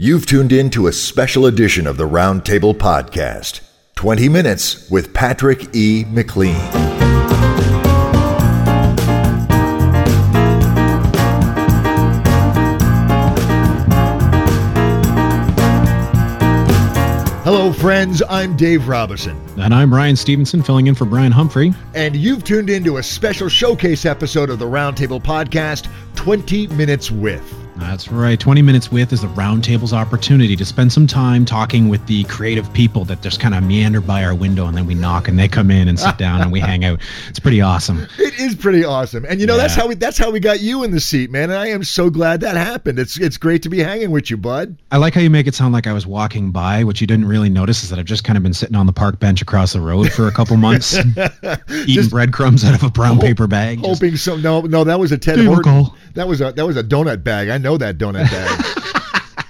You've tuned in to a special edition of the Roundtable Podcast 20 Minutes with Patrick E. McLean. Hello, friends. I'm Dave Robison, And I'm Ryan Stevenson, filling in for Brion Humphrey. and you've tuned in to a special showcase episode of the Roundtable Podcast 20 Minutes with. That's right. 20 Minutes With is the Roundtable's opportunity to spend some time talking with the creative people that just kind of meander by our window and then we knock and they come in and sit down and we hang out. It's pretty awesome. It is pretty awesome. And you know, that's how we that's how we got you in the seat, man. And I am so glad that happened. It's it's great to be hanging with you, bud. I like how you make it sound like I was walking by. What you didn't really notice is that I've just kind of been sitting on the park bench across the road for a couple months, eating breadcrumbs out of a brown paper bag. just- Hoping so no no that was a Ted Horton. That was a that was a donut bag. I know that donut bag.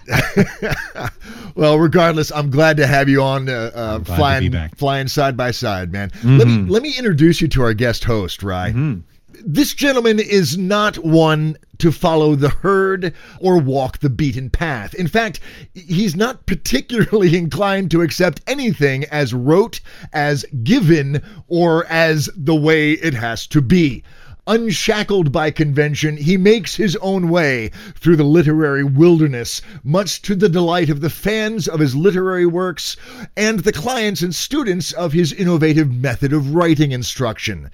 well, regardless, I'm glad to have you on uh, uh, flying flying side by side, man. Let me Mm-hmm. let me introduce you to our guest host, Rye. This gentleman is not one to follow the herd or walk the beaten path. In fact, he's not particularly inclined to accept anything as rote, as given, or as the way it has to be. Unshackled by convention, he makes his own way through the literary wilderness, much to the delight of the fans of his literary works and the clients and students of his innovative method of writing instruction.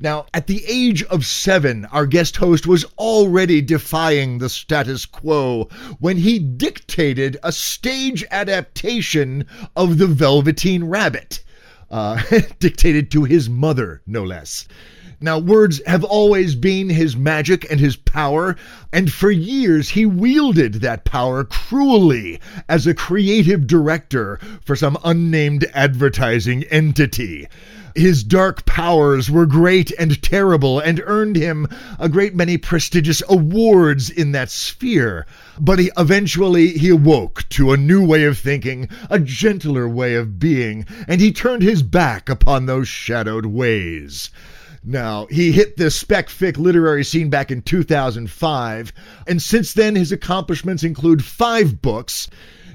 Now, at the age of seven, our guest host was already defying the status quo when he dictated a stage adaptation of The Velveteen Rabbit, uh, dictated to his mother, no less. Now, words have always been his magic and his power, and for years he wielded that power cruelly as a creative director for some unnamed advertising entity. His dark powers were great and terrible and earned him a great many prestigious awards in that sphere. But he eventually he awoke to a new way of thinking, a gentler way of being, and he turned his back upon those shadowed ways. Now, he hit the spec fic literary scene back in 2005, and since then his accomplishments include five books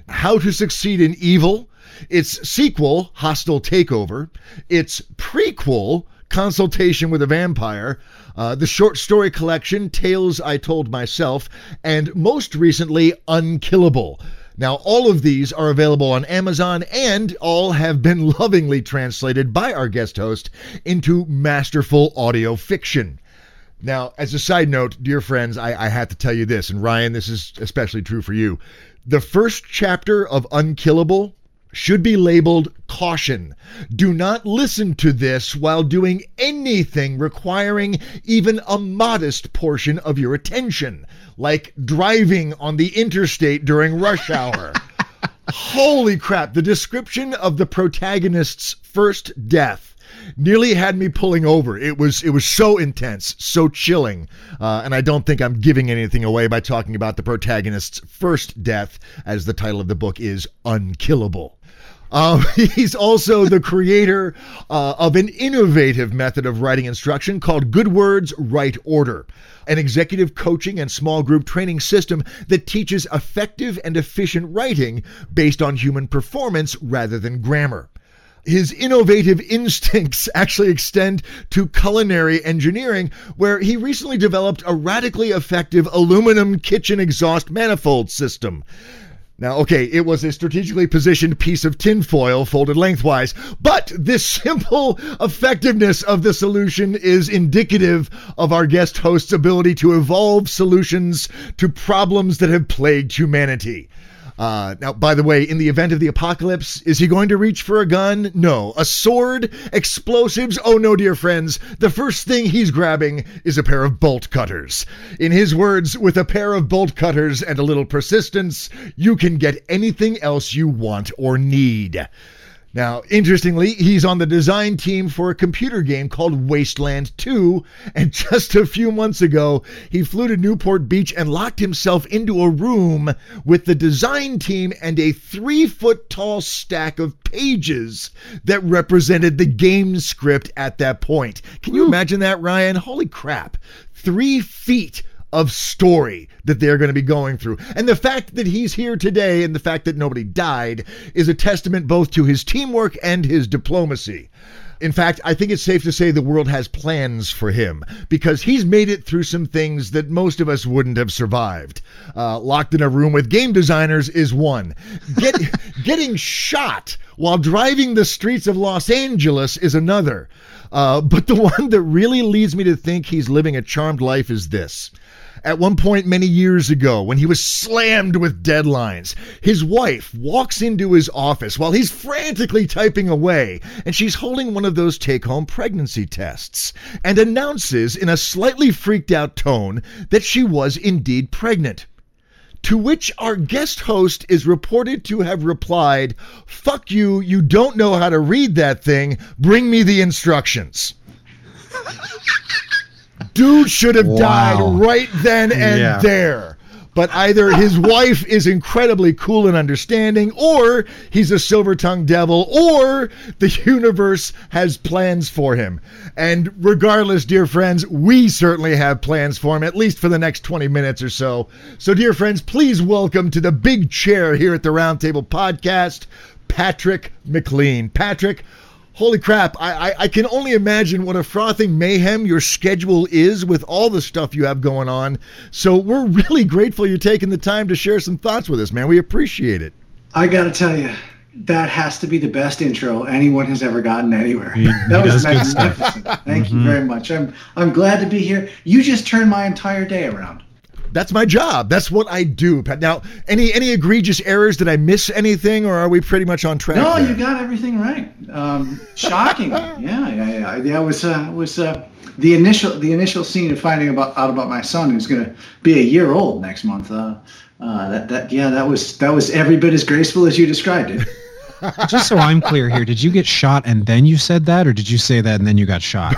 How to Succeed in Evil, its sequel, Hostile Takeover, its prequel, Consultation with a Vampire, uh, the short story collection, Tales I Told Myself, and most recently, Unkillable. Now, all of these are available on Amazon and all have been lovingly translated by our guest host into masterful audio fiction. Now, as a side note, dear friends, I, I have to tell you this, and Ryan, this is especially true for you. The first chapter of Unkillable should be labeled caution. Do not listen to this while doing anything requiring even a modest portion of your attention, like driving on the interstate during rush hour. Holy crap, the description of the protagonist's first death nearly had me pulling over. It was it was so intense, so chilling, uh, and I don't think I'm giving anything away by talking about the protagonist's first death, as the title of the book is Unkillable. Um, he's also the creator uh, of an innovative method of writing instruction called Good Words, Right Order, an executive coaching and small group training system that teaches effective and efficient writing based on human performance rather than grammar. His innovative instincts actually extend to culinary engineering, where he recently developed a radically effective aluminum kitchen exhaust manifold system. Now, okay, it was a strategically positioned piece of tinfoil folded lengthwise, but this simple effectiveness of the solution is indicative of our guest host's ability to evolve solutions to problems that have plagued humanity. Uh, now, by the way, in the event of the apocalypse, is he going to reach for a gun? No. A sword? Explosives? Oh no, dear friends. The first thing he's grabbing is a pair of bolt cutters. In his words, with a pair of bolt cutters and a little persistence, you can get anything else you want or need. Now, interestingly, he's on the design team for a computer game called Wasteland 2, and just a few months ago, he flew to Newport Beach and locked himself into a room with the design team and a three foot tall stack of pages that represented the game script at that point. Can you imagine that, Ryan? Holy crap. Three feet of story that they're going to be going through. And the fact that he's here today and the fact that nobody died is a testament both to his teamwork and his diplomacy. In fact, I think it's safe to say the world has plans for him because he's made it through some things that most of us wouldn't have survived. Uh, locked in a room with game designers is one. Get, getting shot while driving the streets of Los Angeles is another. Uh, but the one that really leads me to think he's living a charmed life is this. At one point many years ago, when he was slammed with deadlines, his wife walks into his office while he's frantically typing away, and she's holding one of those take home pregnancy tests, and announces in a slightly freaked out tone that she was indeed pregnant. To which our guest host is reported to have replied, Fuck you, you don't know how to read that thing, bring me the instructions. Dude should have Wow. died right then and Yeah. there. But either his wife is incredibly cool and understanding, or he's a silver tongued devil, or the universe has plans for him. And regardless, dear friends, we certainly have plans for him, at least for the next 20 minutes or so. So, dear friends, please welcome to the big chair here at the Roundtable Podcast, Patrick McLean. Patrick, Holy crap, I, I, I can only imagine what a frothing mayhem your schedule is with all the stuff you have going on. So we're really grateful you're taking the time to share some thoughts with us, man. We appreciate it. I gotta tell you, that has to be the best intro anyone has ever gotten anywhere. He- that he was does good stuff. Mm-hmm. magnificent. Thank you very much. I'm I'm glad to be here. You just turned my entire day around. That's my job. That's what I do. Pat. Now, any any egregious errors? Did I miss anything, or are we pretty much on track? No, there? you got everything right. Um, shocking. yeah, yeah, yeah. Yeah, it was uh, was uh, the initial the initial scene of finding about out about my son who's going to be a year old next month. Uh, uh, that that yeah, that was that was every bit as graceful as you described it. Just so I'm clear here, did you get shot and then you said that, or did you say that and then you got shot?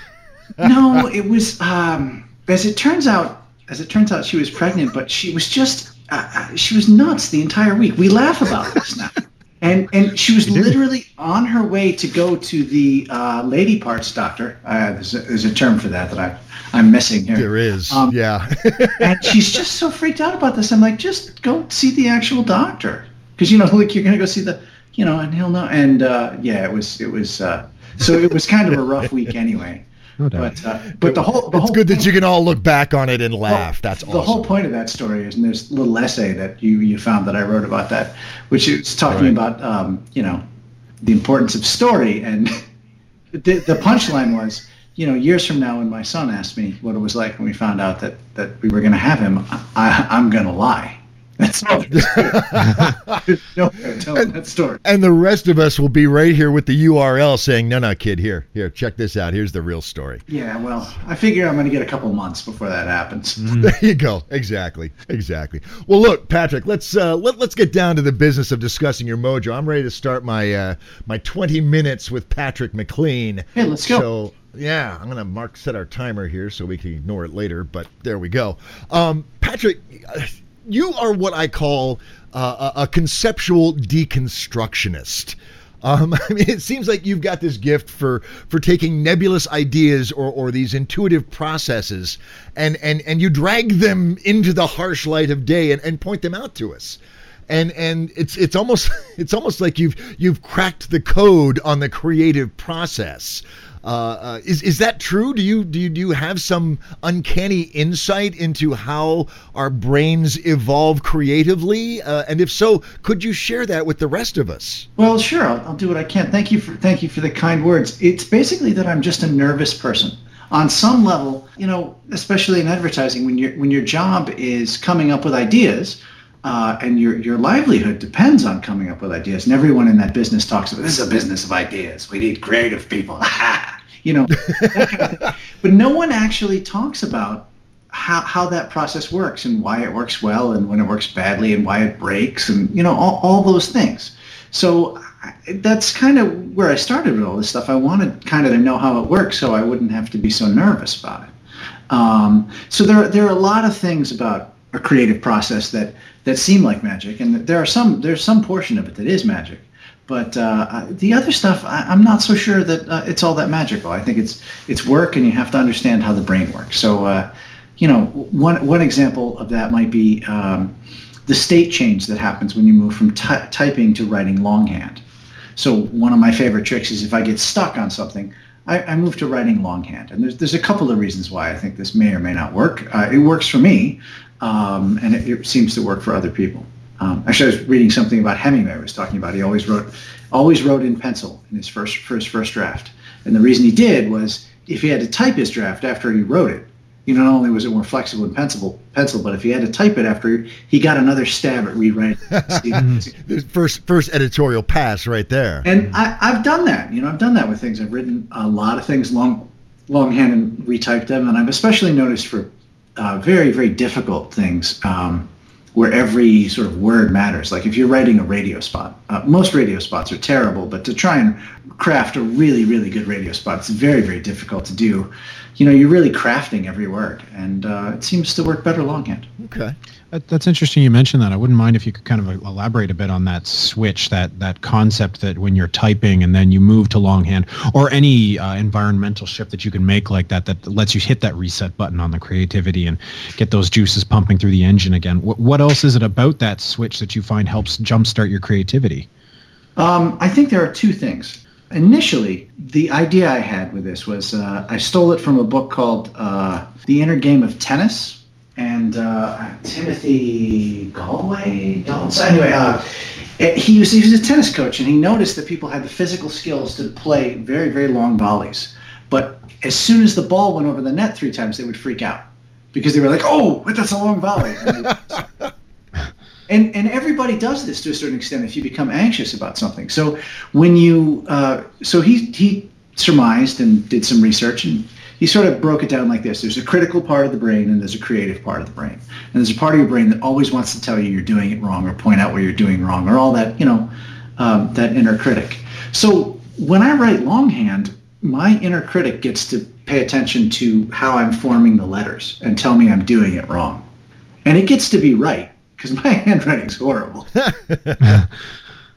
no, it was. Um, as it turns out, as it turns out, she was pregnant, but she was just. Uh, uh, she was nuts the entire week. We laugh about this now. And and she was literally on her way to go to the uh, lady parts doctor. Uh, there's, a, there's a term for that that I I'm missing here. There is. Um, yeah. and she's just so freaked out about this. I'm like, just go see the actual doctor, because you know, like you're gonna go see the, you know, and he'll know. And uh, yeah, it was it was uh, so it was kind of a rough week anyway. No doubt. But uh, but the whole the it's whole good that you can all look back on it and laugh. That's the awesome. whole point of that story is, and there's a little essay that you you found that I wrote about that, which is talking Right. about um, you know the importance of story, and the the punchline was, you know, years from now when my son asked me what it was like when we found out that that we were going to have him, I, I'm going to lie. That's all. there is to it. There's no way of that story. and the rest of us will be right here with the URL saying, "No, no, kid, here, here, check this out. Here's the real story." Yeah, well, I figure I'm going to get a couple months before that happens. There you go. Exactly. Exactly. Well, look, Patrick. Let's uh, let, let's get down to the business of discussing your mojo. I'm ready to start my uh, my 20 minutes with Patrick McLean. Hey, let's go. So yeah, I'm gonna mark set our timer here so we can ignore it later. But there we go. Um, Patrick, you are what I call uh, a, conceptual deconstructionist. Um, I mean, it seems like you've got this gift for for taking nebulous ideas or, or these intuitive processes and, and, and you drag them into the harsh light of day and, and point them out to us. And and it's it's almost it's almost like you've you've cracked the code on the creative process. Uh, uh, is is that true? Do you do you, do you have some uncanny insight into how our brains evolve creatively? Uh, and if so, could you share that with the rest of us? Well, sure, I'll, I'll do what I can. Thank you for thank you for the kind words. It's basically that I'm just a nervous person. On some level, you know, especially in advertising, when your when your job is coming up with ideas, uh, and your your livelihood depends on coming up with ideas, and everyone in that business talks about this is a business of ideas. We need creative people. you know, that kind of thing. but no one actually talks about how, how that process works and why it works well and when it works badly and why it breaks and you know all, all those things so I- that's kind of where i started with all this stuff i wanted kind of to know how it works so i wouldn't have to be so nervous about it um, so there, there are a lot of things about a creative process that, that seem like magic and there are some there's some portion of it that is magic but uh, the other stuff, I, I'm not so sure that uh, it's all that magical. I think it's it's work, and you have to understand how the brain works. So, uh, you know, one one example of that might be um, the state change that happens when you move from ty- typing to writing longhand. So one of my favorite tricks is if I get stuck on something, I, I move to writing longhand. And there's there's a couple of reasons why I think this may or may not work. Uh, it works for me, um, and it, it, seems to work for other people. Um, actually, I was reading something about Hemingway. I was talking about he always wrote always wrote in pencil in his first for his first draft, and the reason he did was if he had to type his draft after he wrote it, you know, not only was it more flexible in pencil, pencil, but if he had to type it after, he got another stab at rewriting. first, first editorial pass right there. And I, have done that. You know, I've done that with things. I've written a lot of things long, longhand and retyped them, and I've especially noticed for uh, very, very difficult things. Um, where every sort of word matters. Like if you're writing a radio spot, uh, most radio spots are terrible, but to try and craft a really, really good radio spot, it's very, very difficult to do. You know, you're really crafting every word, and uh, it seems to work better longhand. Okay. That's interesting you mentioned that. I wouldn't mind if you could kind of elaborate a bit on that switch, that that concept that when you're typing and then you move to longhand, or any uh, environmental shift that you can make like that that lets you hit that reset button on the creativity and get those juices pumping through the engine again. What, what else is it about that switch that you find helps jumpstart your creativity? Um, I think there are two things. Initially, the idea I had with this was uh, I stole it from a book called uh, The Inner Game of Tennis and uh, Timothy Gallwey. Anyway, uh, he was he was a tennis coach, and he noticed that people had the physical skills to play very very long volleys, but as soon as the ball went over the net three times, they would freak out because they were like, "Oh, that's a long volley." and and everybody does this to a certain extent if you become anxious about something. So when you uh, so he he surmised and did some research and he sort of broke it down like this. There's a critical part of the brain and there's a creative part of the brain. And there's a part of your brain that always wants to tell you you're doing it wrong or point out where you're doing wrong or all that, you know, um, that inner critic. So when I write longhand, my inner critic gets to pay attention to how I'm forming the letters and tell me I'm doing it wrong. And it gets to be right because my handwriting's horrible.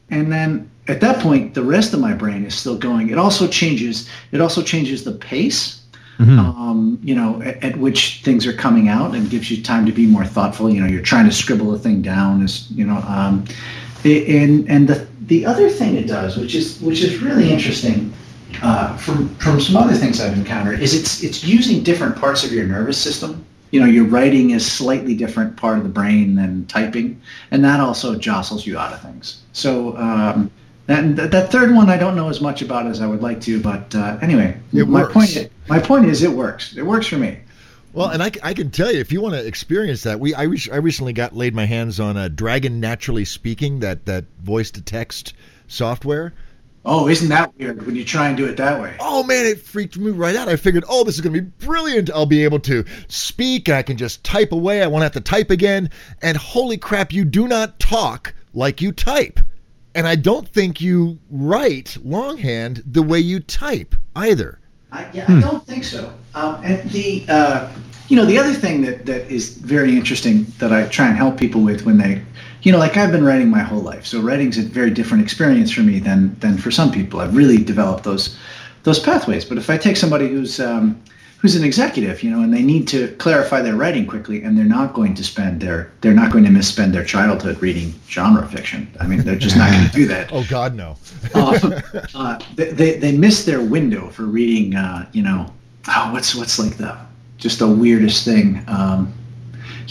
and then at that point, the rest of my brain is still going. It also changes. It also changes the pace mm-hmm. um, you know, at, at, which things are coming out and gives you time to be more thoughtful. You know, you're trying to scribble a thing down is, you know, um, and, and the, the other thing it does, which is, which is really interesting, uh, from, from some other things I've encountered is it's, it's using different parts of your nervous system you know your writing is slightly different part of the brain than typing and that also jostles you out of things so um, that, that third one I don't know as much about as I would like to, but uh, anyway, it my works. point my point is it works. It works for me. Well, and I, I can tell you if you want to experience that, we I, re- I recently got laid my hands on a Dragon Naturally Speaking that that voice to text software. Oh, isn't that weird when you try and do it that way? Oh man, it freaked me right out. I figured, oh, this is going to be brilliant. I'll be able to speak. I can just type away. I won't have to type again. And holy crap, you do not talk like you type. And I don't think you write longhand the way you type either. I, yeah, hmm. I don't think so. Um, and the uh, you know the other thing that that is very interesting that I try and help people with when they you know like I've been writing my whole life, so writing's a very different experience for me than than for some people. I've really developed those those pathways. But if I take somebody who's um, who's an executive, you know, and they need to clarify their writing quickly, and they're not going to spend their they're not going to misspend their childhood reading genre fiction. I mean, they're just not going to do that. oh God, no. uh, uh, they they miss their window for reading. Uh, you know, oh, what's what's like the just the weirdest thing. Um,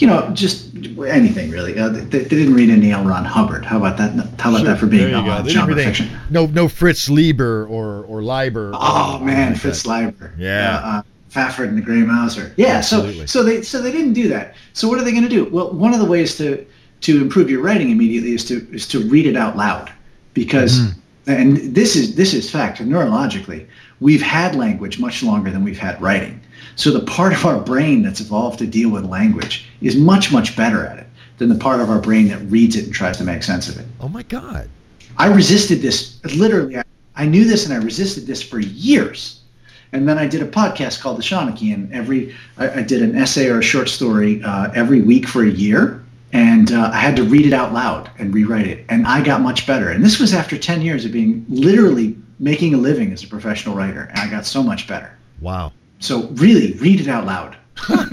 you know, just anything really. Uh, they, they, didn't read any L. Ron Hubbard. How about that? How about sure. that for being uh, genre fiction? No, no Fritz Lieber or or Leiber. Oh man, Fritz Leiber. Yeah. Uh, Fafhrd and the Grey Mouser. Yeah, Absolutely. so so they so they didn't do that. So what are they going to do? Well, one of the ways to to improve your writing immediately is to is to read it out loud, because mm. And this is this is fact neurologically we've had language much longer than we've had writing. So the part of our brain that's evolved to deal with language is much much better at it than the part of our brain that reads it and tries to make sense of it. Oh my God! I resisted this literally. I, I knew this and I resisted this for years and then I did a podcast called The Seanachai, and every I, I, did an essay or a short story uh, every week for a year, and uh, I had to read it out loud and rewrite it, and I got much better. And this was after ten years of being literally making a living as a professional writer, and I got so much better. Wow. So really, read it out loud.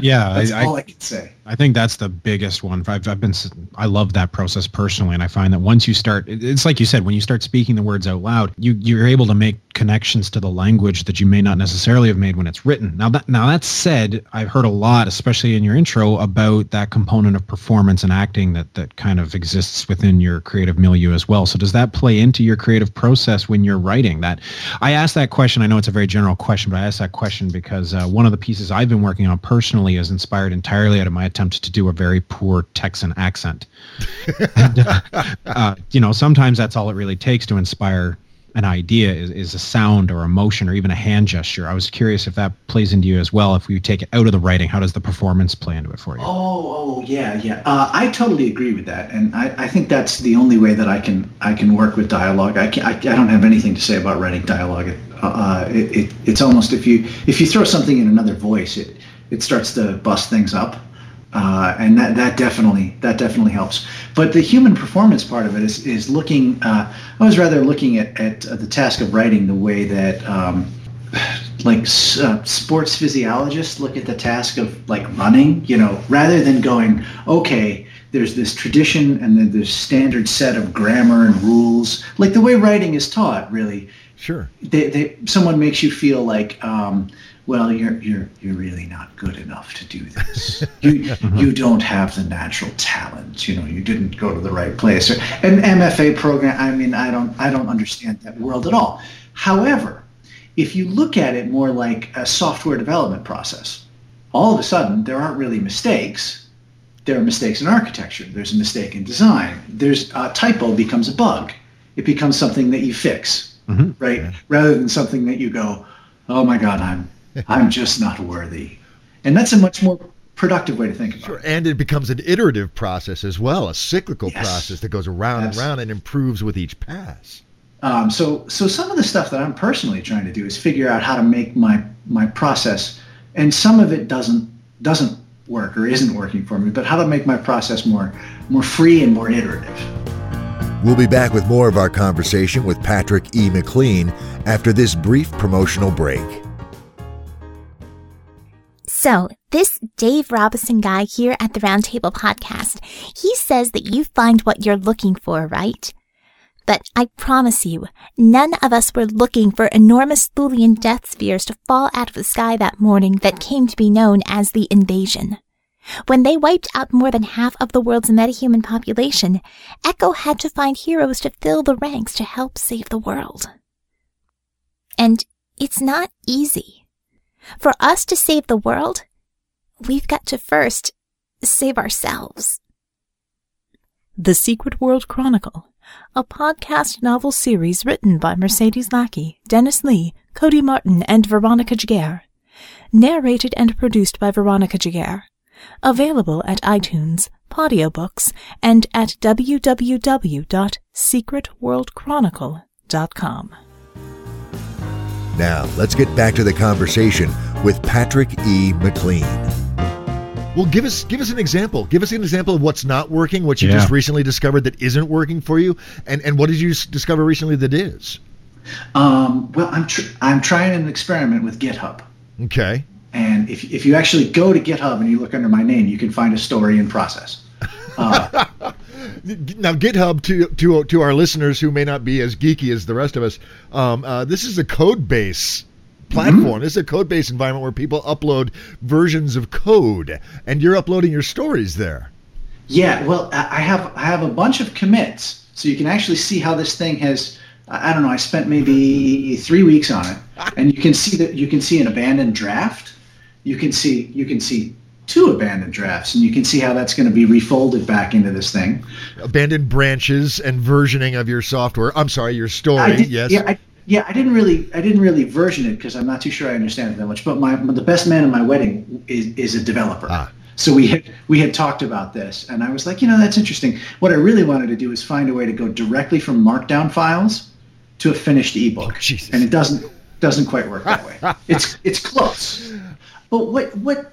yeah, That's I, all I, I can say. I think that's the biggest one. I've, I've been, I love that process personally, and I find that once you start, it's like you said, when you start speaking the words out loud, you you're able to make connections to the language that you may not necessarily have made when it's written. Now that now that said, I've heard a lot, especially in your intro, about that component of performance and acting that that kind of exists within your creative milieu as well. So does that play into your creative process when you're writing? That I asked that question. I know it's a very general question, but I asked that question because uh, one of the pieces I've been working on personally is inspired entirely out of my attempt to do a very poor Texan accent. and, uh, uh, you know, sometimes that's all it really takes to inspire an idea is, is a sound or emotion or even a hand gesture. I was curious if that plays into you as well. If we take it out of the writing, how does the performance play into it for you? Oh, oh, yeah, yeah. Uh, I totally agree with that, and I, I think that's the only way that I can I can work with dialogue. I can I, I don't have anything to say about writing dialogue. It, uh, it, it it's almost if you if you throw something in another voice, it it starts to bust things up. Uh, and that, that definitely that definitely helps. But the human performance part of it is is looking. Uh, I was rather looking at, at the task of writing the way that um, like uh, sports physiologists look at the task of like running. You know, rather than going, okay, there's this tradition and then this standard set of grammar and rules, like the way writing is taught. Really, Sure. they, they someone makes you feel like um, well you're you're you're really not good enough to do this. You mm-hmm. you don't have the natural talent you know you didn't go to the right place. Or an mfa program i mean i don't i don't understand that world at all. However if you look at it more like a software development process all of a sudden there aren't really mistakes. There are mistakes in architecture. There's a mistake in design. There's a typo becomes a bug. It becomes something that you fix mm-hmm. right? Rather than something that you go, oh my God, I'm I'm just not worthy, and that's a much more productive way to think about Sure. it. And it becomes an iterative process as well, a cyclical Yes. process that goes around Yes. and around and improves with each pass. Um, so so some of the stuff that I'm personally trying to do is figure out how to make my my process, and some of it doesn't doesn't work or isn't working for me, but how to make my process more more free and more iterative. We'll be back with more of our conversation with Patrick E. McLean after this brief promotional break. So, this Dave Robinson guy here at the Roundtable Podcast, he says that you find what you're looking for, right? But I promise you, none of us were looking for enormous Thulian death spheres to fall out of the sky that morning that came to be known as the invasion. When they wiped out more than half of the world's metahuman population, Echo had to find heroes to fill the ranks to help save the world. And it's not easy. For us to save the world, we've got to first save ourselves. The Secret World Chronicle, a podcast novel series written by Mercedes Lackey, Dennis Lee, Cody Martin, and Veronica Giguere. Narrated and produced by Veronica Giguere. Available at iTunes, Audiobooks, and at www.secretworldchronicle.com. Now, let's get back to the conversation with Patrick E. McLean. Well, give us give us an example. Give us an example of what's not working, what you Yeah. just recently discovered that isn't working for you, and and what did you discover recently that is? Um, well, I'm tr- I'm trying an experiment with GitHub. Okay. And if, if you actually go to GitHub and you look under my name, you can find a story in process. Uh, Now, GitHub to to to our listeners who may not be as geeky as the rest of us, um, uh, this is a code base platform. This is a code base environment where people upload versions of code, and you're uploading your stories there. yeah, well, I I have I have a bunch of commits, so you can actually see how this thing has. I I don't know. I spent maybe three weeks on it, and you can see that you can see an abandoned draft. You can see you can see two abandoned drafts, and you can see how that's going to be refolded back into this thing. Abandoned branches and versioning of your software. I'm sorry, your story. Did, yes. Yeah, I, yeah. I didn't really, I didn't really version it because I'm not too sure I understand it that much. But my, the best man in my wedding is is a developer. Ah. So we had we had talked about this, and I was like, you know, that's interesting. What I really wanted to do is find a way to go directly from Markdown files to a finished ebook, Oh, and it doesn't doesn't quite work that way. it's it's close, but what what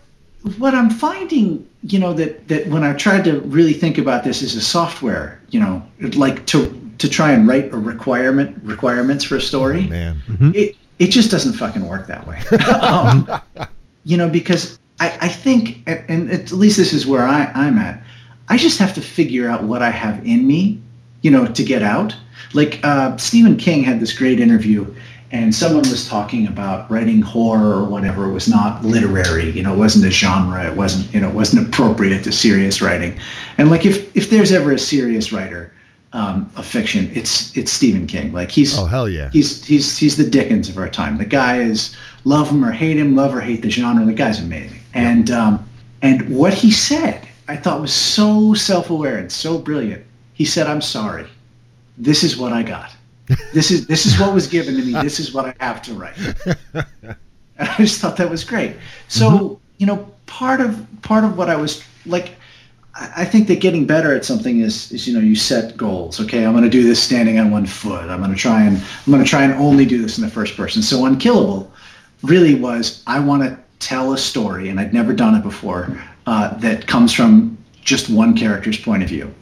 what I'm finding, you know, that that when I tried to really think about this as a software, you know, like to to try and write a requirement requirements for a story, Man. it it just doesn't fucking work that way. um, you know, because I, I think, and at least this is where I, I'm at. I just have to figure out what I have in me, you know, to get out. Like uh, Stephen King had this great interview, and someone was talking about writing horror or whatever was not literary. You know, it wasn't a genre. It wasn't, you know, it wasn't appropriate to serious writing. And like, if if there's ever a serious writer um, of fiction, it's it's Stephen King. Like he's oh hell yeah, he's he's he's the Dickens of our time. The guy is love him or hate him, love or hate the genre. The guy's amazing. And um, and what he said, I thought was so self-aware and so brilliant. He said, "I'm sorry. This is what I got. This is this is what was given to me. This is what I have to write." And I just thought that was great. So mm-hmm. you know, part of part of what I was like. I think that getting better at something is, is you know you set goals. Okay, I'm going to do this standing on one foot. I'm going to try and I'm going to try and only do this in the first person. So unkillable really was I want to tell a story, and I'd never done it before, uh, that comes from just one character's point of view,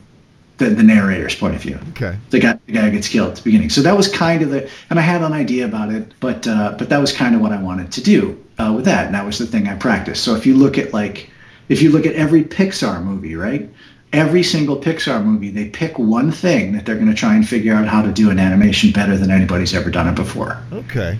the, the narrator's point of view. Okay. The guy, the guy gets killed at the beginning. So that was kind of the, and I had an idea about it, but uh, but that was kind of what I wanted to do uh, with that, and that was the thing I practiced. So if you look at like, if you look at every Pixar movie, right? Every single Pixar movie, they pick one thing that they're going to try and figure out how to do an animation better than anybody's ever done it before. Okay.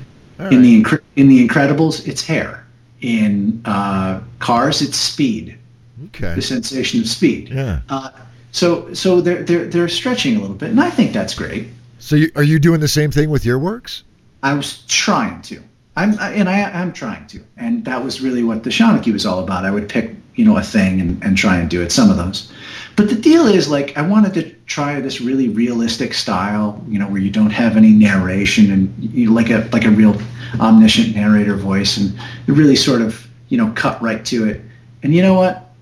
in the in the Incredibles, it's hair in uh, cars, it's speed. Okay. The sensation of speed. Yeah. Uh, so so they're they're they're stretching a little bit, and I think that's great. So you, are you doing the same thing with your works? I was trying to. I'm and I am trying to, and that was really what the Seanachai was all about. I would pick you know a thing and, and try and do it. Some of those, but the deal is like I wanted to try this really realistic style, you know, where you don't have any narration and you like a like a real omniscient narrator voice, and really sort of you know cut right to it. And you know what?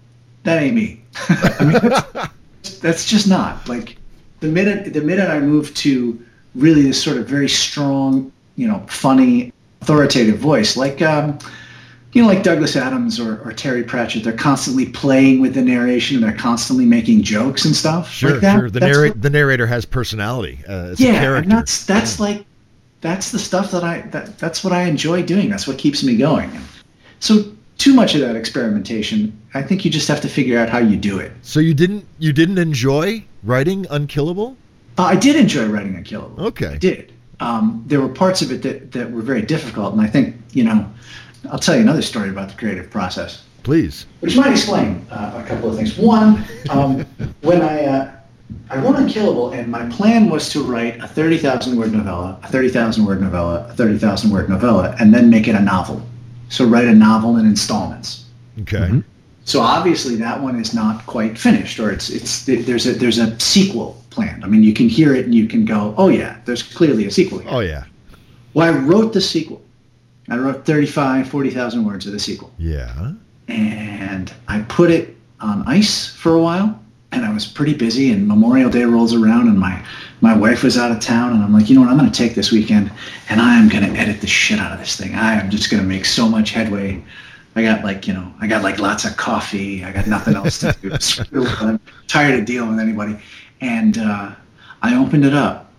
That ain't me. I mean, that's, just not like the minute the minute I moved to really this sort of very strong, you know, funny, authoritative voice, like um, you know, like Douglas Adams or, or Terry Pratchett, they're constantly playing with the narration and they're constantly making jokes and stuff. Sure, like that. sure. The, narr- the narrator has personality. Uh, yeah, and that's that's yeah. like that's the stuff that I that that's what I enjoy doing. That's what keeps me going. So too much of that experimentation, I think you just have to figure out how you do it. So you didn't you didn't enjoy writing Unkillable? Uh, I did enjoy writing Unkillable. Okay, I did. Um, there were parts of it that, that were very difficult, and I think you know, I'll tell you another story about the creative process. Please. Which might explain uh, a couple of things. One, um, when I uh, I wrote Unkillable, and my plan was to write a 30,000 word novella, a 30,000 word novella, a 30,000 word novella, and then make it a novel. So write a novel in installments. Okay. Mm-hmm. So obviously that one is not quite finished, or it's it's there's a there's a sequel planned. I mean, you can hear it and you can go, oh yeah, there's clearly a sequel. Here. Oh yeah. Well, I wrote the sequel. I wrote 35, 40,000 words of the sequel. Yeah. And I put it on ice for a while and I was pretty busy and Memorial Day rolls around and my my wife was out of town and I'm like, you know what, I'm gonna take this weekend and I am gonna edit the shit out of this thing. I am just gonna make so much headway. I got like, you know, I got like lots of coffee. I got nothing else to do. I'm tired of dealing with anybody. And uh, I opened it up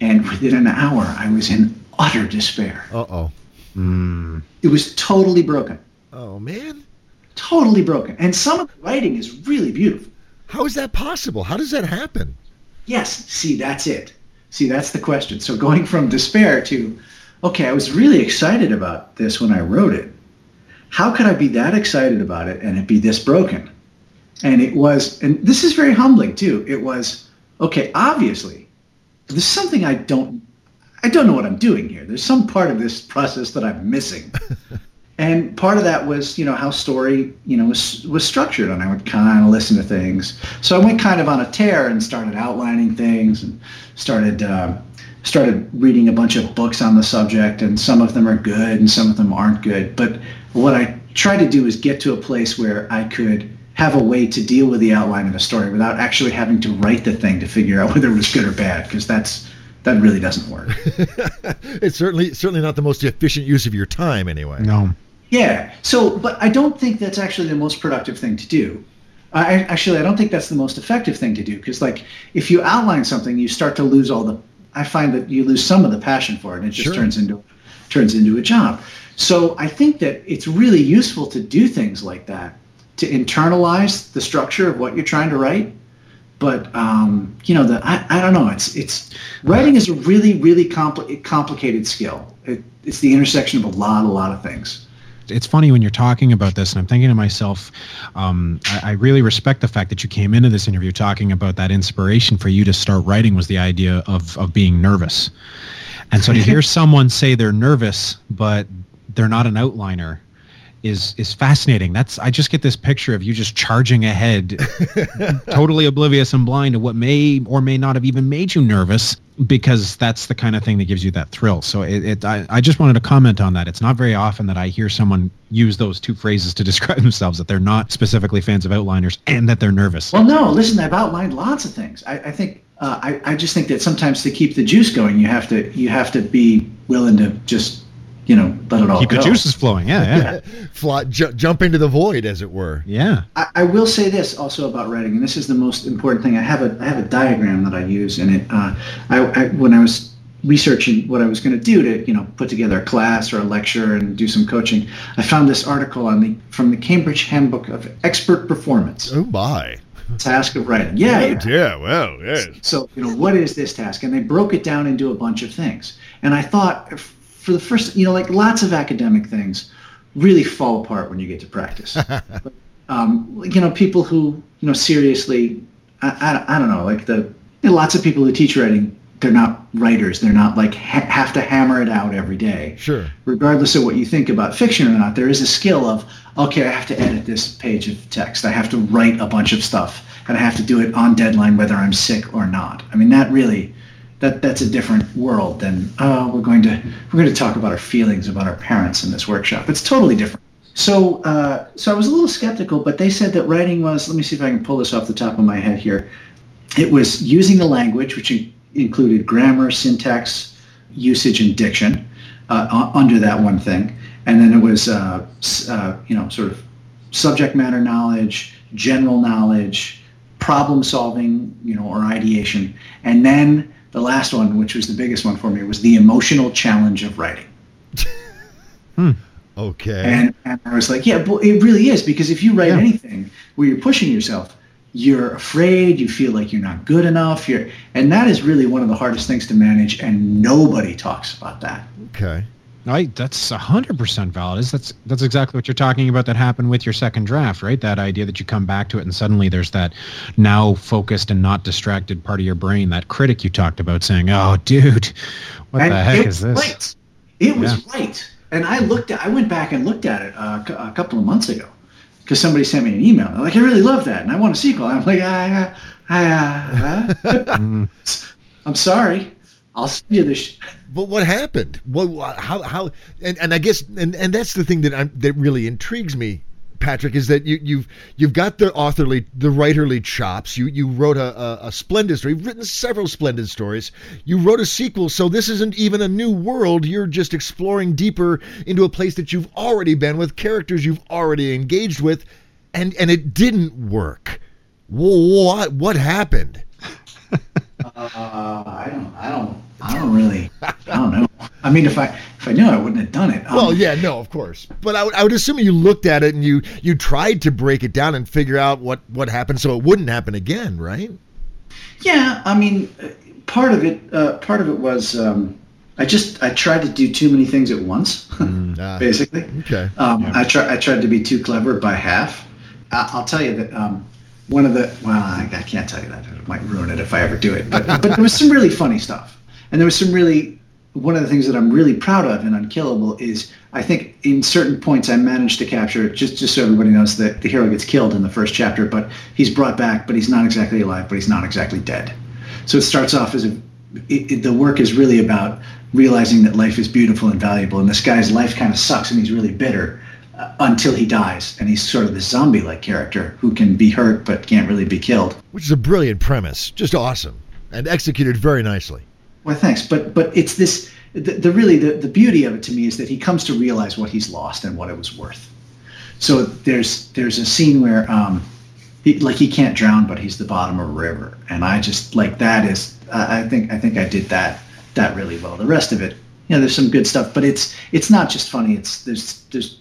and within an hour I was in utter despair. Uh oh. Mm. It was totally broken. Oh man. Totally broken. And some of the writing is really beautiful how is that possible? How does that happen? Yes. See, that's it. See, that's the question. So going from despair to, okay, I was really excited about this when I wrote it. How could I be that excited about it and it be this broken? And it was, and this is very humbling too. It was, okay, obviously, there's something I don't, I don't know what I'm doing here. There's some part of this process that I'm missing. and part of that was you know how story you know was was structured and i would kind of listen to things so i went kind of on a tear and started outlining things and started uh, started reading a bunch of books on the subject and some of them are good and some of them aren't good but what i tried to do is get to a place where i could have a way to deal with the outline of the story without actually having to write the thing to figure out whether it was good or bad because that's that really doesn't work. it's certainly certainly not the most efficient use of your time anyway. No. Yeah. So, but I don't think that's actually the most productive thing to do. I actually I don't think that's the most effective thing to do because like if you outline something, you start to lose all the. I find that you lose some of the passion for it, and it just sure. turns into turns into a job. So I think that it's really useful to do things like that to internalize the structure of what you're trying to write. But um, you know, the I, I don't know. It's it's writing is a really really compli- complicated skill. It, it's the intersection of a lot a lot of things it's funny when you're talking about this, and I'm thinking to myself, um, I, I, really respect the fact that you came into this interview talking about that inspiration for you to start writing was the idea of of being nervous. And so to hear someone say they're nervous, but they're not an outliner, is is fascinating. That's I just get this picture of you just charging ahead, totally oblivious and blind to what may or may not have even made you nervous, because that's the kind of thing that gives you that thrill. So it, it I, I just wanted to comment on that. It's not very often that I hear someone use those two phrases to describe themselves that they're not specifically fans of outliners and that they're nervous. Well, no, listen, I've outlined lots of things. I, I think uh, I, I just think that sometimes to keep the juice going, you have to you have to be willing to just you know, let it all keep go. the juices flowing. Yeah, yeah. Fly, ju- jump into the void, as it were. Yeah. I, I, will say this also about writing, and this is the most important thing. I have a I have a diagram that I use, and it uh, I, I when I was researching what I was going to do to you know put together a class or a lecture and do some coaching, I found this article on the from the Cambridge Handbook of Expert Performance. Oh my task of writing. Yeah, oh, yeah. Well, yes. So, you know, what is this task? And they broke it down into a bunch of things. And I thought, for the first, you know, like lots of academic things really fall apart when you get to practice. but, um, you know, people who, you know, seriously, I, I, I don't know, like the, you know, lots of people who teach writing, they're not writers. They're not like ha- have to hammer it out every day. Sure. Regardless of what you think about fiction or not, there is a skill of, okay, I have to edit this page of text. I have to write a bunch of stuff and I have to do it on deadline whether I'm sick or not. I mean, that really that that's a different world than oh we're going to we're going to talk about our feelings about our parents in this workshop. It's totally different. So uh, so I was a little skeptical, but they said that writing was. Let me see if I can pull this off the top of my head here. It was using the language, which included grammar, syntax, usage, and diction uh, under that one thing, and then it was uh, uh, you know sort of subject matter knowledge, general knowledge, problem solving, you know, or ideation, and then the last one, which was the biggest one for me, was the emotional challenge of writing. hmm. Okay. And, and I was like, yeah, but it really is because if you write yeah. anything where you're pushing yourself, you're afraid, you feel like you're not good enough, you're, and that is really one of the hardest things to manage, and nobody talks about that. Okay. I, that's hundred percent valid. Is that's that's exactly what you're talking about that happened with your second draft, right? That idea that you come back to it and suddenly there's that now focused and not distracted part of your brain, that critic you talked about saying, "Oh, dude, what and the heck is this?" Right. It was yeah. right, and I looked. At, I went back and looked at it uh, a couple of months ago because somebody sent me an email. They're like, "I really love that, and I want a sequel." I'm like, "I, I, I, I'm sorry." I'll send you the. Sh- but what happened? What? How? How? And, and I guess and, and that's the thing that I'm, that really intrigues me, Patrick, is that you, you've you've got the authorly, the writerly chops. You you wrote a, a, a splendid story. You've written several splendid stories. You wrote a sequel, so this isn't even a new world. You're just exploring deeper into a place that you've already been with characters you've already engaged with, and and it didn't work. What what happened? Uh, I don't. I don't. I don't really. I don't know. I mean, if I if I knew, I wouldn't have done it. Um, well, yeah, no, of course. But I would, I would assume you looked at it and you you tried to break it down and figure out what what happened so it wouldn't happen again, right? Yeah, I mean, part of it. Uh, part of it was. Um, I just I tried to do too many things at once, mm, ah, basically. Okay. Um, yeah. I tried I tried to be too clever by half. I, will tell you that um, one of the well, I, can't tell you that. It might ruin it if I ever do it. But but there was some really funny stuff, and there was some really one of the things that I'm really proud of in Unkillable is I think in certain points I managed to capture just just so everybody knows that the hero gets killed in the first chapter, but he's brought back, but he's not exactly alive, but he's not exactly dead. So it starts off as a it, it, the work is really about realizing that life is beautiful and valuable, and this guy's life kind of sucks, and he's really bitter until he dies, and he's sort of the zombie-like character who can be hurt but can't really be killed. Which is a brilliant premise, just awesome, and executed very nicely. Well, thanks, but but it's this. The, the really the, the beauty of it to me is that he comes to realize what he's lost and what it was worth. So there's there's a scene where um, he, like he can't drown, but he's the bottom of a river, and I just like that is I think I think I did that that really well. The rest of it you know, there's some good stuff, but it's it's not just funny. It's there's there's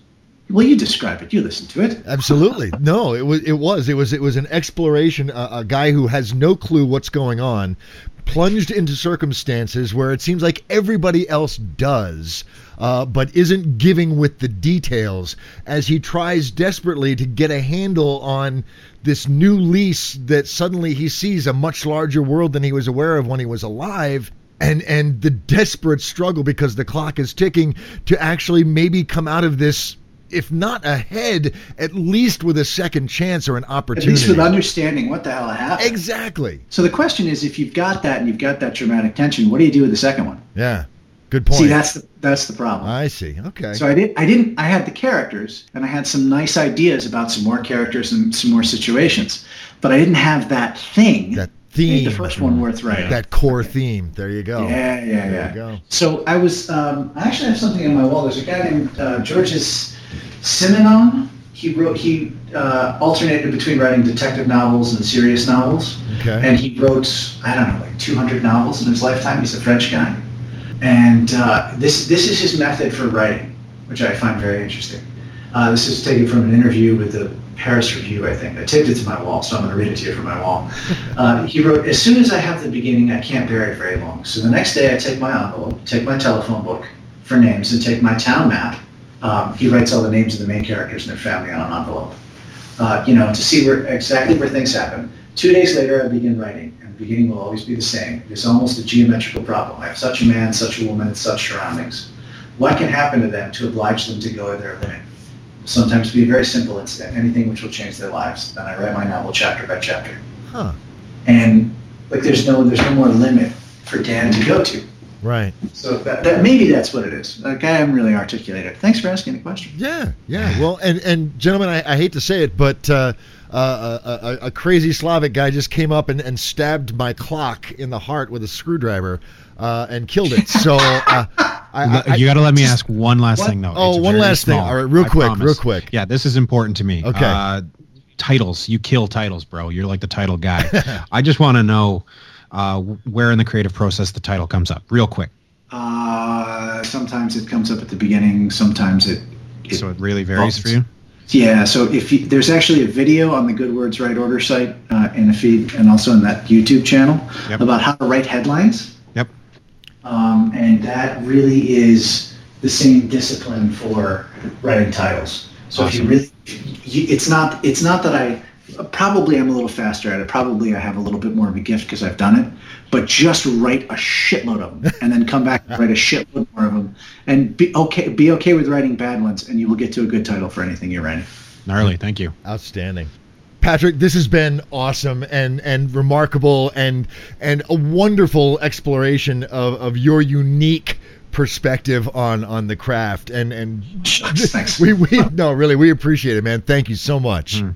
well, you describe it. You listen to it. Absolutely. No, it was it was it was it was an exploration. A, a guy who has no clue what's going on, plunged into circumstances where it seems like everybody else does, uh, but isn't giving with the details as he tries desperately to get a handle on this new lease that suddenly he sees a much larger world than he was aware of when he was alive and and the desperate struggle because the clock is ticking to actually maybe come out of this if not ahead at least with a second chance or an opportunity. At least with understanding what the hell happened. exactly So the question is, if you've got that and you've got that dramatic tension, what do you do with the second one? yeah good point See, that's the that's the problem. i see okay So I did. I didn't. I had the characters, and I had some nice ideas about some more characters and some more situations, but I didn't have that thing. that made theme the first one worth writing. that core theme there you go yeah, yeah, there yeah. you go So I was. Um, I actually have something on my wall. There's a guy named uh, Georges Simenon. He wrote. He uh, alternated between writing detective novels and serious novels. Okay. And he wrote, I don't know, like 200 novels in his lifetime. He's a French guy. And uh, this this is his method for writing, which I find very interesting. Uh, this is taken from an interview with the Paris Review, I think. I taped it to my wall, so I'm going to read it to you from my wall. Uh, he wrote, As soon as I have the beginning, I can't bear it very long. So the next day, I take my envelope, take my telephone book for names, and take my town map. Um, he writes all the names of the main characters and their family on an envelope. Uh, you know, to see where exactly where things happen. Two days later, I begin writing, and the beginning will always be the same. It's almost a geometrical problem. I have such a man, such a woman, and such surroundings. What can happen to them to oblige them to go their limit? Sometimes it'd be a very simple incident, anything which will change their lives. Then I write my novel chapter by chapter, huh and like there's no there's no more limit for Dan to go to. Right So that, that maybe that's what it is. Like I haven't really articulated. Thanks for asking the question. Yeah, yeah. Well, and and gentlemen, I, I hate to say it, but uh, uh, a, a, a crazy Slavic guy just came up and, and stabbed my clock in the heart with a screwdriver uh, and killed it. So uh, I, I, you got to let me ask one last What? thing though. Oh, It's one very last thing. All right, real I quick, promise. real quick. Yeah, this is important to me. Okay. Uh, titles. You kill titles, bro. You're like the title guy. I just want to know uh, where in the creative process the title comes up, real quick. Uh, sometimes it comes up at the beginning. Sometimes it. it So it really varies for you. Yeah. So if you, there's actually a video on the Good Words Right Order site uh, in a feed, and also in that YouTube channel Yep. about how to write headlines, Yep. um, and that really is the same discipline for writing titles. So if you Awesome. really, you, it's not it's not that I probably I'm a little faster at it. Probably I have a little bit more of a gift because I've done it. But just write a shitload of them, and then come back and write a shitload more of them, and be okay. Be okay with writing bad ones, and you will get to a good title for anything you're writing. Gnarly. Thank you. Outstanding. Patrick, this has been awesome and and remarkable and and a wonderful exploration of, of your unique perspective on on the craft and and Shucks, thanks. we we no really we appreciate it man thank you so much hmm.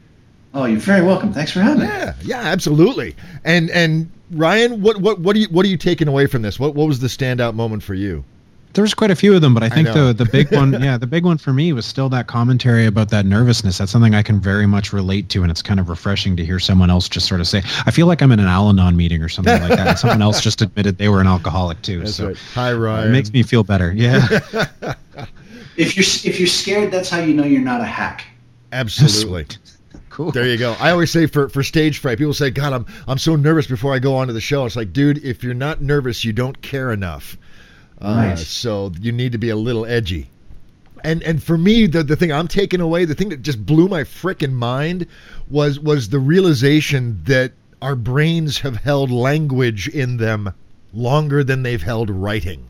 Oh, you're very welcome. Thanks for having me. yeah yeah absolutely and and Ryan what what what are you what are you taking away from this what what was the standout moment for you There's quite a few of them, but I think know. the the big one, yeah, the big one for me was still that commentary about that nervousness. That's something I can very much relate to, and it's kind of refreshing to hear someone else just sort of say. I feel like I'm in an Al-Anon meeting or something like that, and someone else just admitted they were an alcoholic too. that's so right hi it Ryan makes me feel better. Yeah, If you're if you're scared, that's how you know you're not a hack. absolutely cool. There you go. I always say for, for stage fright, people say, God, I'm I'm so nervous before I go onto the show. It's like, dude, if you're not nervous, you don't care enough. Uh, So you need to be a little edgy. And and for me, the the thing I'm taking away, the thing that just blew my frickin' mind was was the realization that our brains have held language in them longer than they've held writing.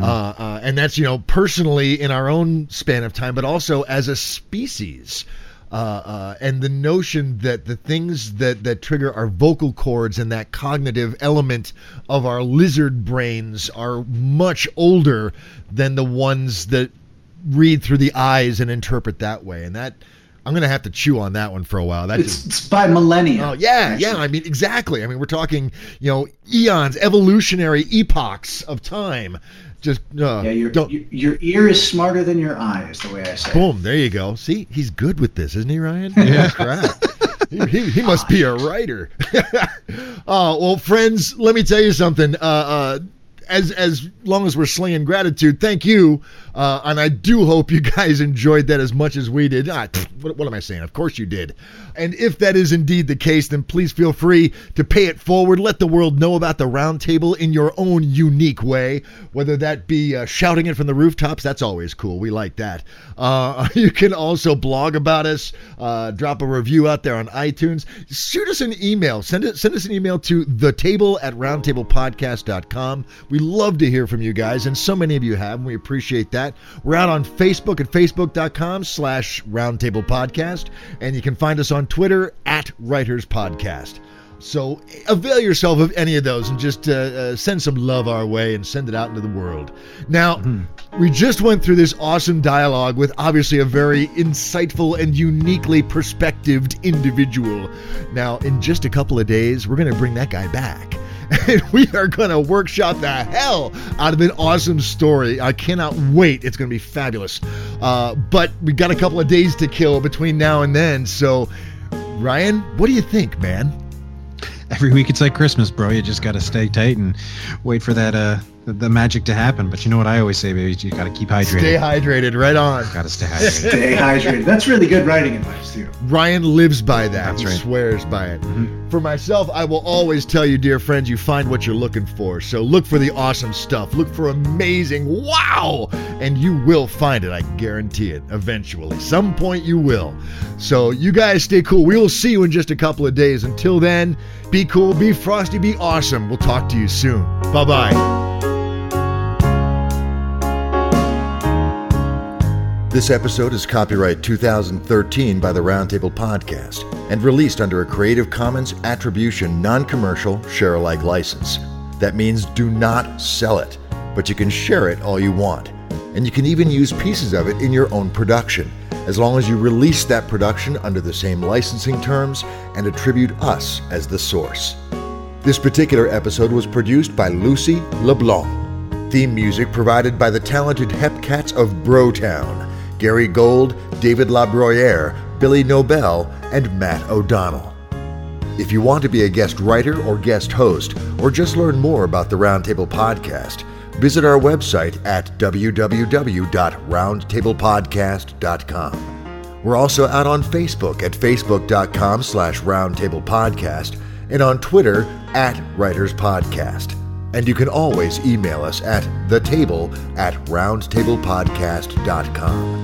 Uh, uh, and that's you know personally in our own span of time, but also as a species. Uh, uh, and the notion that the things that, that trigger our vocal cords and that cognitive element of our lizard brains are much older than the ones that read through the eyes and interpret that way. And that I'm going to have to chew on that one for a while. That It's, just it's by millennia. Oh yeah, yeah. I mean, exactly. I mean, we're talking, you know, eons, evolutionary epochs of time. Just uh, Yeah, your, don't. your your ear is smarter than your eye, is the way I say. it. boom. There you go. See, he's good with this, isn't he, Ryan? Yeah, crap. He, he, he must be a writer. uh, well, friends, let me tell you something. Uh, uh, as as long as we're slinging gratitude, thank you. Uh, and I do hope you guys enjoyed that as much as we did. Ah, what, what am I saying? Of course you did. And if that is indeed the case, then please feel free to pay it forward. Let the world know about the roundtable in your own unique way, whether that be uh, shouting it from the rooftops. That's always cool. We like that. Uh, you can also blog about us, uh, drop a review out there on iTunes. Shoot us an email. Send it. Send us an email to the table at roundtablepodcast.com. We love to hear from you guys, and so many of you have. And we appreciate that. We're out on Facebook at facebook.com slash roundtable podcast, and you can find us on Twitter at writers podcast. So avail yourself of any of those and just uh, uh, send some love our way and send it out into the world. Now, mm-hmm. we just went through this awesome dialogue with obviously a very insightful and uniquely perspectived individual. Now, in just a couple of days, we're going to bring that guy back and we are going to workshop the hell out of an awesome story. I cannot wait. It's going to be fabulous. Uh, but we got a couple of days to kill between now and then. So, Ryan, what do you think, man? every week it's like Christmas, bro. You just got to stay tight and wait for that uh the, the, magic to happen. But you know what I always say, baby? You got to keep hydrated. Stay hydrated, right on. Got to stay hydrated. stay hydrated. That's really good writing advice too. Ryan lives by that. That's he right. swears by it. Mm-hmm. For myself, I will always tell you, dear friends, you find what you're looking for. So look for the awesome stuff. Look for amazing wow, and you will find it. I guarantee it. Eventually, some point you will. So you guys stay cool. We will see you in just a couple of days. Until then, be cool, be frosty, be awesome. We'll talk to you soon. Bye bye. This episode is copyright 2013 by the Roundtable Podcast and released under a Creative Commons Attribution Non Commercial Share Alike license. That means do not sell it, but you can share it all you want. And you can even use pieces of it in your own production, as long as you release that production under the same licensing terms and attribute us as the source. This particular episode was produced by Lucy LeBlanc. Theme music provided by the talented Hepcats of Brotown. Gary Gold, David LaBruyere, Billy Nobel, and Matt O'Donnell. If you want to be a guest writer or guest host, or just learn more about the Roundtable Podcast, visit our website at www.roundtablepodcast.com. We're also out on Facebook at facebook.com slash roundtablepodcast and on Twitter at Writers Podcast. And you can always email us at thetable at roundtablepodcast.com.